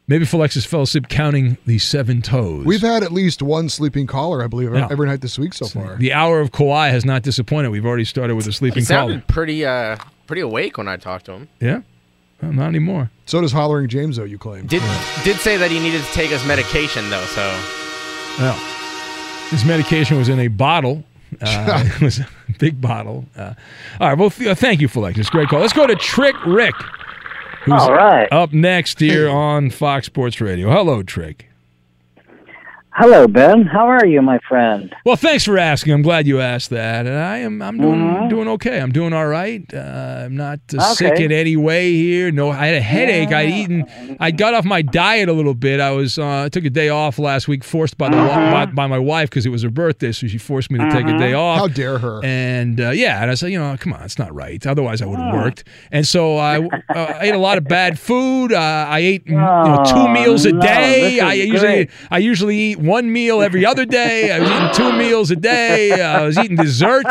Maybe Philexis fell asleep counting the seven toes. We've had at least one sleeping caller, I believe, Yeah. every night this week so far. the hour of Kawhi has not disappointed. We've already started with a He sleeping sounded caller. pretty uh pretty awake when I talked to him. Yeah? Well, not anymore. So does hollering James, though, you claim. Did did say that he needed to take his medication though, so Well, his medication was in a bottle. Uh, *laughs* it was a big bottle. Uh, all right. Well, th- uh, thank you, Philexis. Great call. Let's go to Trick Rick, who's All right. up next here on Fox Sports Radio. Hello, Trick. Hello, Ben. How are you, my friend? Well, thanks for asking. I'm glad you asked that, and I am I'm doing Mhm. doing okay. I'm doing all right. Uh, I'm not uh, Okay. sick in any way here. No, I had a headache. I'd eaten. I got off my diet a little bit. I was uh, I took a day off last week, forced by the wa- by, by my wife because it was her birthday, so she forced me to take a day off. How dare her? And uh, yeah, and I said, you know, come on, it's not right. Otherwise, I would have worked. And so I uh, ate a lot of bad food. Uh, I ate you know, two Oh, meals a no, day. I usually great. I usually eat one meal every other day. I was eating two meals a day. Uh, I was eating dessert.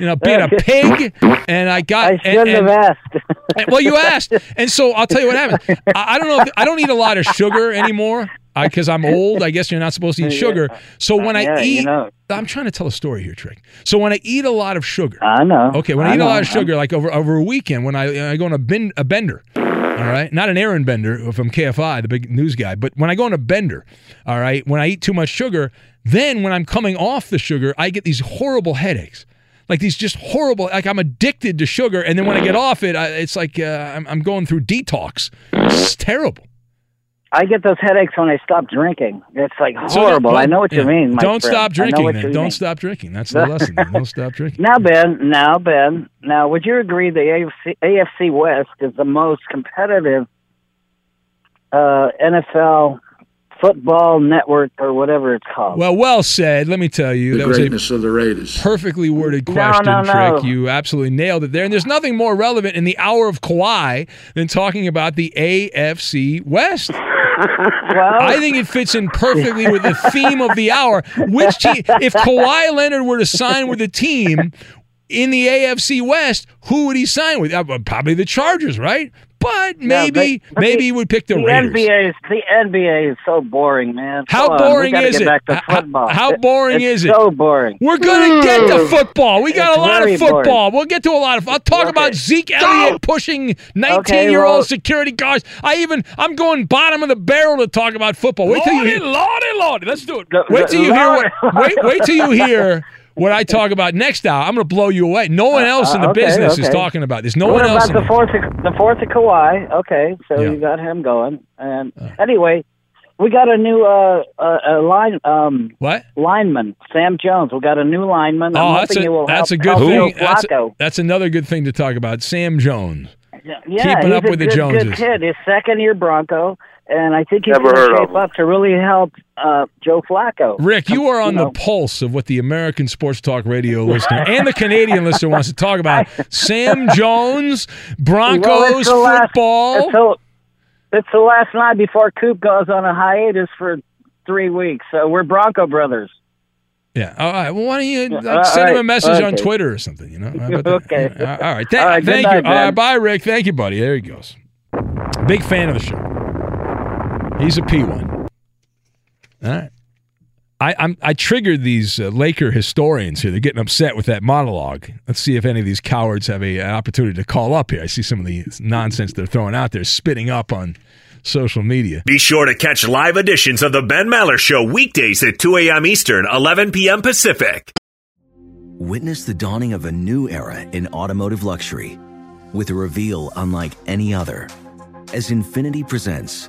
You know, being a pig, and I got. I and- shouldn't and- have asked. and- well, you asked, and so I'll tell you what happened. I, I don't know. If, I don't eat a lot of sugar anymore because I'm old. I guess you're not supposed to eat sugar. So when I Yeah, you eat, know. I'm trying to tell a story here, Trick. So when I eat a lot of sugar, I know. Okay, when I, I eat a lot of sugar, like over over a weekend, when I I go on a, ben, a bender, all right, not an Aaron Bender from KFI, the big news guy, but when I go on a bender, all right, when I eat too much sugar, then when I'm coming off the sugar, I get these horrible headaches. Like these just horrible, like I'm addicted to sugar, and then when I get off it, I, it's like uh, I'm, I'm going through detox. It's terrible. I get those headaches when I stop drinking. It's like horrible. don't- I know what you mean. My Don't friend. stop drinking. Then. Don't mean. stop drinking. That's the lesson. Don't stop drinking. Now, Ben. Now, Ben. Now, would you agree the AFC, AFC West is the most competitive uh, NFL football network or whatever it's called? Well, well said. Let me tell you, The that was greatness a of the Raiders. perfectly worded No, question, no, no. Trick. You absolutely nailed it there. And there's nothing more relevant in the hour of Kawhi than talking about the AFC West. *laughs* I think it fits in perfectly with the theme of the hour. Which team, if Kawhi Leonard were to sign with a team in the AFC West, who would he sign with? Uh, Probably the Chargers, right? But maybe, but- but maybe the- he would pick the, the Raiders. NBA is the NBA is so boring, man. How Come on, we boring gotta is get it? Back to H- h- football. how It- boring it's is it? So boring. We're gonna hmm. get to football. We got It's a lot of football. boring. We'll get to a lot of. I'll talk about Zeke Elliott pushing nineteen-year-old well- security guards. I even I'm going bottom of the barrel to talk about football. Wait till you hear. Lordy, lordy, let's do it. Wait till you hear what. Wait, wait till you hear *laughs* what I talk about next hour. I'm going to blow you away. No one else in the Uh, okay, business is talking about this. No what one else. about the the- fourth? Of, the fourth of Kawhi. Okay, so Yeah. you got him going. And Uh. anyway, we got a new uh, uh, uh line um what lineman, Sam Jones. We got a new lineman. I'm Oh, that's a, will that's a good thing. That's, Flacco. that's another good thing to talk about. Sam Jones. Yeah, Keeping up a with the good, Joneses. Good kid. His second year Bronco, and I think he's Never going to of shape up to really help uh, Joe Flacco. Rick, you are on know. the pulse of what the American Sports Talk Radio listener and the Canadian listener wants to talk about. *laughs* Sam Jones, Broncos Well, it's the last- football. It's the, it's the last night before Coop goes on a hiatus for three weeks. So we're Bronco brothers. Yeah. All right. Well, why don't you like, All send him a right. message on Twitter or something? You know. How about that? Okay. All right. All right. Tha- All right, thank night, you. All right. Bye, Rick. Thank you, buddy. There he goes. Big fan of the show. He's a P one. All right. I, I'm I triggered these uh, Laker historians here. They're getting upset with that monologue. Let's see if any of these cowards have a, an opportunity to call up here. I see some of the nonsense they're throwing out there, spitting up on social media. Be sure to catch live editions of The Ben Maller Show weekdays at 2 a.m. Eastern, 11 p.m. Pacific. Witness the dawning of a new era in automotive luxury with a reveal unlike any other as Infiniti presents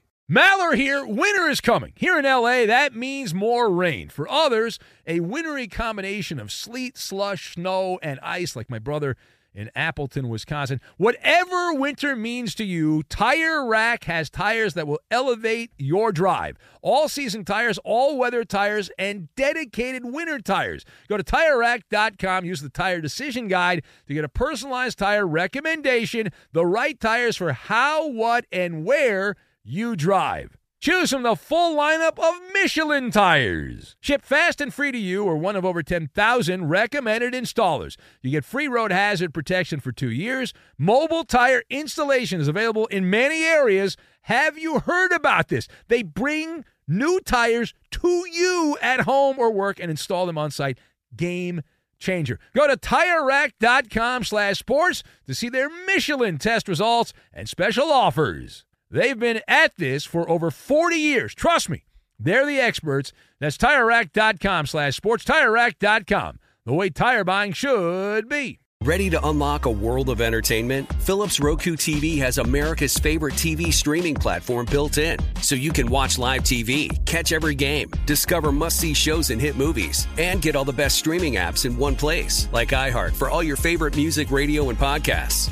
Maller here. Winter is coming. Here in LA, that means more rain. For others, a wintry combination of sleet, slush, snow, and ice, like my brother in Appleton, Wisconsin. Whatever winter means to you, Tire Rack has tires that will elevate your drive. All season tires, all weather tires, and dedicated winter tires. Go to tirerack.com, use the tire decision guide to get a personalized tire recommendation, the right tires for how, what, and where you drive. Choose from the full lineup of Michelin tires. Ship fast and free to you or one of over 10,000 recommended installers. You get free road hazard protection for two years. Mobile tire installation is available in many areas. Have you heard about this? They bring new tires to you at home or work and install them on site. Game changer. Go to TireRack.com slash sports to see their Michelin test results and special offers. They've been at this for over 40 years. Trust me, they're the experts. That's TireRack.com slash sports. TireRack.com, the way tire buying should be. Ready to unlock a world of entertainment? Philips Roku TV has America's favorite TV streaming platform built in. So you can watch live TV, catch every game, discover must see shows and hit movies, and get all the best streaming apps in one place, like iHeart for all your favorite music, radio, and podcasts.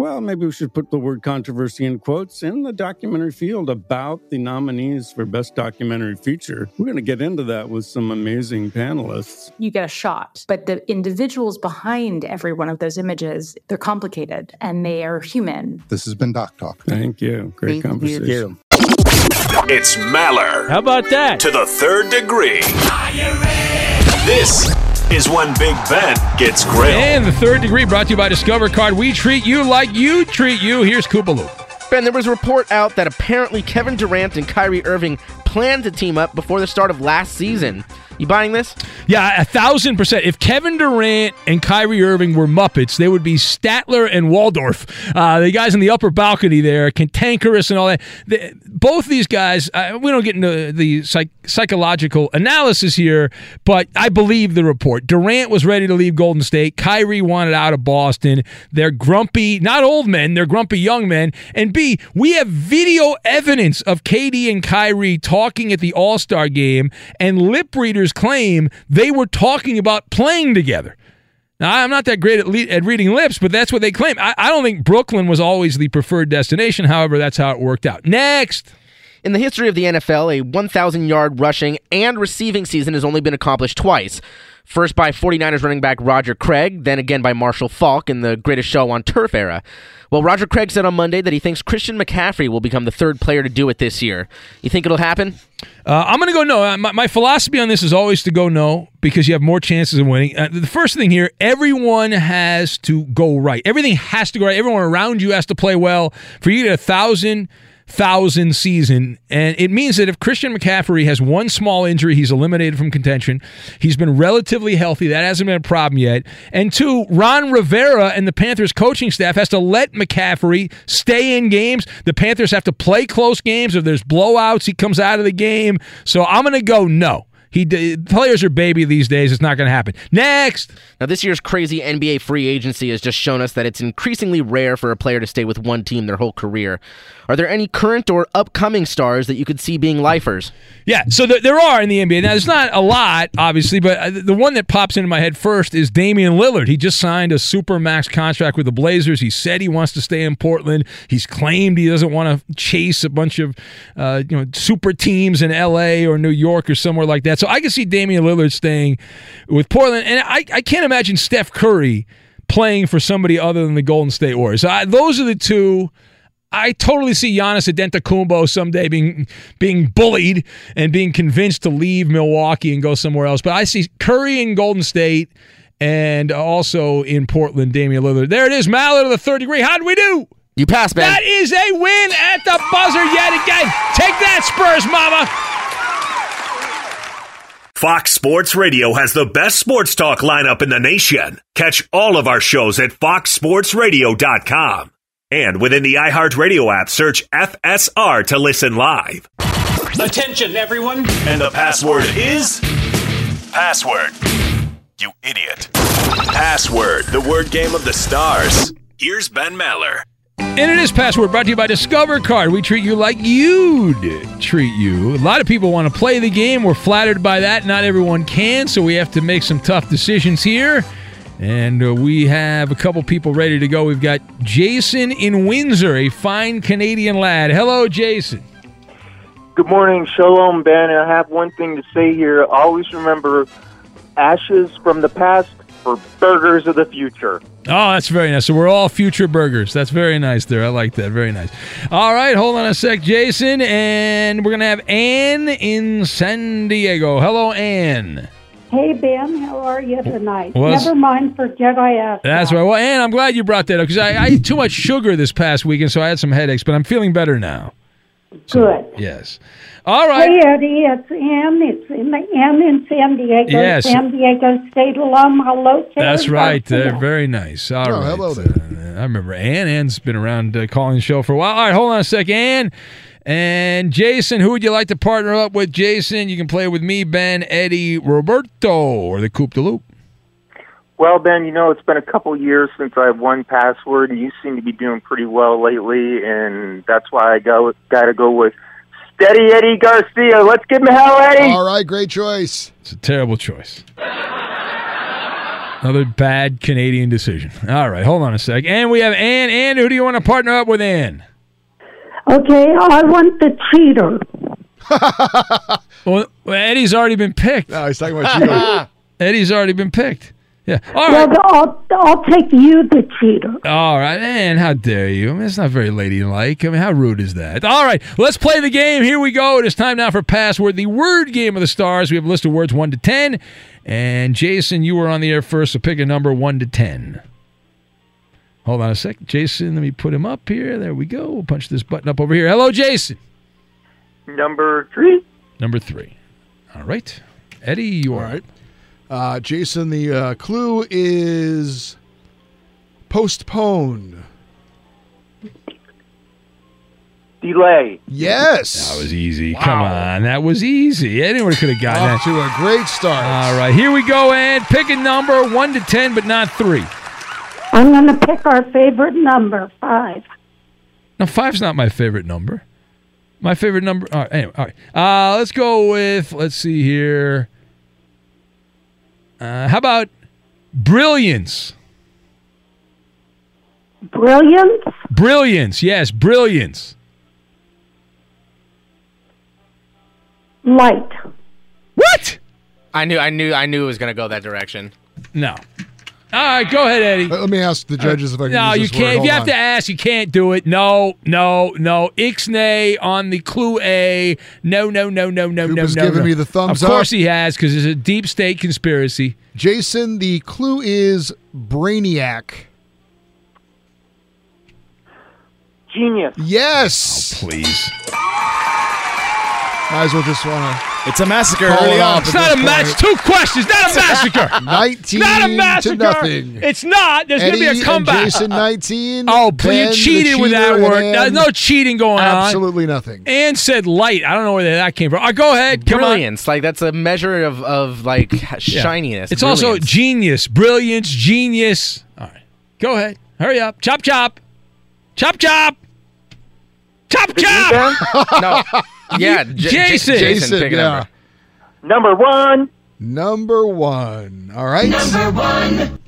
Well, maybe we should put the word controversy in quotes in the documentary field about the nominees for Best Documentary Feature. We're going to get into that with some amazing panelists. You get a shot, but the individuals behind every one of those images, they're complicated and they are human. This has been Doc Talk. Thank you. Great Thank you. conversation. It's Maller. How about that? To the third degree. This is when Big Ben gets grilled. And the third degree brought to you by Discover Card. We treat you like you treat you. Here's Koopaloo. Ben, there was a report out that apparently Kevin Durant and Kyrie Irving planned to team up before the start of last season. You buying this? Yeah, a thousand percent. If Kevin Durant and Kyrie Irving were Muppets, they would be Statler and Waldorf. Uh, the guys in the upper balcony there, cantankerous and all that. Both these guys, uh, we don't get into the psych- psychological analysis here, but I believe the report. Durant was ready to leave Golden State. Kyrie wanted out of Boston. They're grumpy, not old men, they're grumpy young men. And We have video evidence of KD and Kyrie talking at the All Star game, and lip readers claim they were talking about playing together. Now, I'm not that great at, le- at reading lips, but that's what they claim. I-, I don't think Brooklyn was always the preferred destination. However, that's how it worked out. Next. In the history of the NFL, a 1,000 yard rushing and receiving season has only been accomplished twice. First by 49ers running back Roger Craig, then again by Marshall Faulk in the greatest show on turf era. Well, Roger Craig said on Monday that he thinks Christian McCaffrey will become the third player to do it this year. You think it'll happen? Uh, I'm going to go no. Uh, My, my philosophy on this is always to go no because you have more chances of winning. Uh, the first thing here, everyone has to go right. Everything has to go right. Everyone around you has to play well. For you to get a thousand thousand season, and it means that if Christian McCaffrey has one small injury, he's eliminated from contention. He's been relatively healthy. That hasn't been a problem yet. And two, Ron Rivera and the Panthers coaching staff has to let McCaffrey stay in games. The Panthers have to play close games. If there's blowouts, he comes out of the game. So I'm going to go no. He players are baby these days. It's not going to happen. Next. Now, this year's crazy NBA free agency has just shown us that it's increasingly rare for a player to stay with one team their whole career. Are there any current or upcoming stars that you could see being lifers? Yeah, so there, there are in the NBA. Now, there's not a lot, obviously, but uh, the one that pops into my head first is Damian Lillard. He just signed a super max contract with the Blazers. He said he wants to stay in Portland. He's claimed he doesn't want to chase a bunch of uh, you know super teams in LA or New York or somewhere like that. So I can see Damian Lillard staying with Portland, and I, I can't imagine Steph Curry playing for somebody other than the Golden State Warriors. I, those are the two. I totally see Giannis Antetokounmpo someday being being bullied and being convinced to leave Milwaukee and go somewhere else. But I see Curry in Golden State and also in Portland, Damian Lillard. There it is, Maller of the third degree. How did we do? You passed, man. That is a win at the buzzer yet again. Take that, Spurs, mama. Fox Sports Radio has the best sports talk lineup in the nation. Catch all of our shows at foxsportsradio.com. And within the iHeartRadio app, search FSR to listen live. Attention, everyone. And the password is password. You idiot. Password, the word game of the stars. Here's Ben Maller. And it is Password brought to you by Discover Card. We treat you like you'd treat you. A lot of people want to play the game. We're flattered by that. Not everyone can, so we have to make some tough decisions here. And uh, we have a couple people ready to go. We've got Jason in Windsor, a fine Canadian lad. Hello, Jason. Good morning, Shalom, Ben. I have one thing to say here. Always remember ashes from the past for burgers of the future. Oh, that's very nice. So we're all future burgers. That's very nice there. I like that. Very nice. All right, hold on a sec, Jason. And we're going to have Ann in San Diego. Hello, Ann. Hey Ben, how are you tonight? Well, Never mind, forget I asked. That's right. Well, Ann, I'm glad you brought that up because I, I ate too much sugar this past weekend, so I had some headaches, but I'm feeling better now. Good. Yes. All right. Hey Eddie, it's Ann. It's in Ann in San Diego. Yes. San Diego State alum. Hello, Terry That's right. Garcia. Uh, very nice. All right. Oh, hello Uh, I remember Ann. Ann's been around uh, calling the show for a while. All right, hold on a sec, Ann. And Jason, who would you like to partner up with? Jason, you can play with me, Ben, Eddie, Roberto, or the Coupe de Loop. Well, Ben, you know, it's been a couple years since I've won password, and you seem to be doing pretty well lately, and that's why I go got to go with Steady Eddie Garcia. Let's give him hell, Eddie. All right, great choice. It's a terrible choice. Another bad Canadian decision. All right, hold on a sec. And we have Ann. Ann, who do you want to partner up with, Ann? Okay, oh, I want the cheater. Well, *laughs* well, Eddie's already been picked. No, he's talking about cheater. *laughs* Eddie's already been picked. Yeah. All right. Well, I'll, I'll take you, the cheater. All right, and how dare you? I mean, it's not very ladylike. I mean, how rude is that? All right, let's play the game. Here we go. It is time now for password, the word game of the stars. We have a list of words one to ten, and Jason, you were on the air first, so pick a number one to ten. Hold on a sec, Jason. Let me put him up here. There we go. We'll punch this button up over here. Hello, Jason. Number three. Number three. All right, Eddie, you are right. Uh, Jason, the uh, clue is postpone. Delay. Yes. That was easy. Come on, that was easy. Anyone could have gotten Off that. to a great start. All right, here we go, and pick a number one to ten, but not three. I'm going to pick our favorite number, five. Now, five's not my favorite number. My favorite number. All right, anyway, all right. Uh, let's go with. Let's see here. Uh, how about brilliance? Brilliance? Brilliance. Yes, brilliance. Light. What? I knew, I knew, I knew it was gonna go that direction. No. All right, go ahead, Eddie. Let me ask the judges if I can No, use you this can't. word. If Hold you have on. to ask, you can't do it. No, no, no. Ixnay on the clue A. No, no, no, no, no, no, Cooper's no. giving no. me the thumbs up. Of course up. he has, because it's a deep state conspiracy. Jason, the clue is Brainiac. Genius. Yes. Oh, please. Might as well just want to. It's a massacre Call early it on. It's not a this match. Two questions. Not a *laughs* massacre. 19 not a to nothing. It's not. There's going to be a comeback. And Jason 19. Oh, please. Ben, You cheated with that word. There's no cheating going on. Absolutely nothing. And said light. I don't know where that came from. Uh, go ahead. Come on. Brilliance, like that's a measure of of like Yeah. shininess. It's also genius, brilliance, genius. All right. Go ahead. Hurry up. Chop, chop. Chop, chop. Chop, chop. *laughs* no. Yeah, *laughs* J- J- Jason. Jason, pick yeah. number. Number one. Number one. All right. Number one.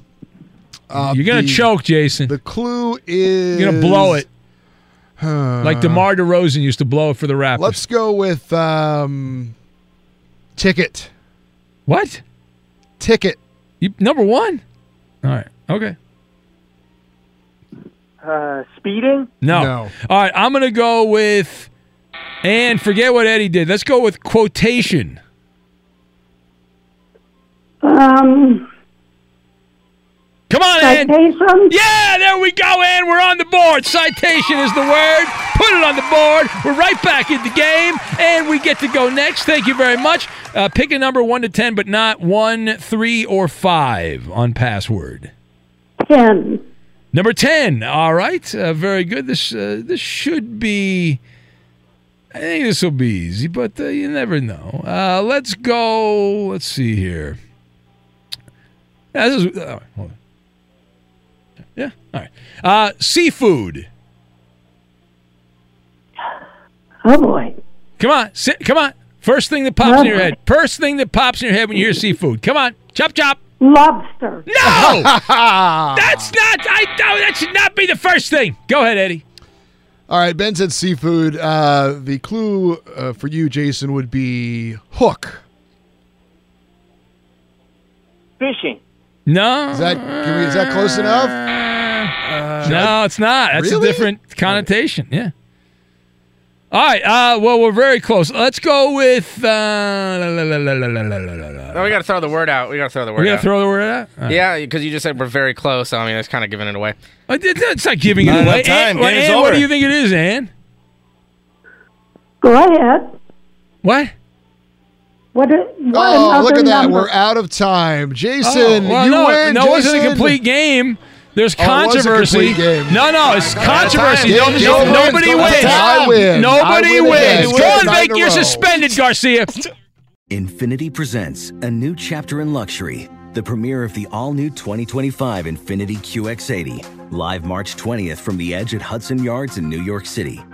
Uh, You're going the- to choke, Jason. The clue is. You're going to blow it. Uh, Like DeMar DeRozan used to blow it for the Raptors. Let's go with um, ticket. What? Ticket. You, number one? All right. Okay. Uh, speeding. No. No. All right. I'm going to go with, and forget what Eddie did. Let's go with quotation. Um, Come on, Ann. citation? Yeah, there we go, Ann. We're on the board. Citation is the word. Put it on the board. We're right back in the game, and we get to go next. Thank you very much. Uh, pick a number one to ten, but not one, three, or five on password. Ten. Number ten. All right, uh, very good. This uh, this should be. I think this will be easy, but uh, you never know. Uh, let's go. Let's see here. Yeah, this is. Uh, hold on. Yeah. All right. Uh, seafood. Oh boy. Come on. Sit, come on. First thing that pops in your head. First thing that pops in your head when you hear seafood. Come on. Chop chop. Lobster. No. *laughs* That's not. I. No, that should not be the first thing. Go ahead, Eddie. All right, Ben said seafood. Uh, the clue uh, for you, Jason, would be hook. Fishing. No. Is that can we, is that close enough? no, it's not. That's Really? a different connotation. Yeah. All right. Uh, well, we're very close. Let's go with. No, we got to throw the word out. We got to throw the word. We got to throw the word out. Right. Yeah, because you just said we're very close. So, I mean, it's kind of giving it away. Uh, it's not giving it away. Time. Ann, what do you think it is, Ann? Go ahead. What? What oh, look at that. We're out of time. Oh, Jason, oh, well, you no, win. No, Jason. it wasn't a complete game. There's Oh, it was a controversy. complete game. No, no, it's controversy. Game, No, Jason no, wins. nobody wins. I win. Nobody I win wins. again. Go on, Nine Vic. You're suspended, Garcia. Infiniti presents a new chapter in luxury, the premiere of the all new 2025 Infiniti QX80, live March 20th from the edge at Hudson Yards in New York City,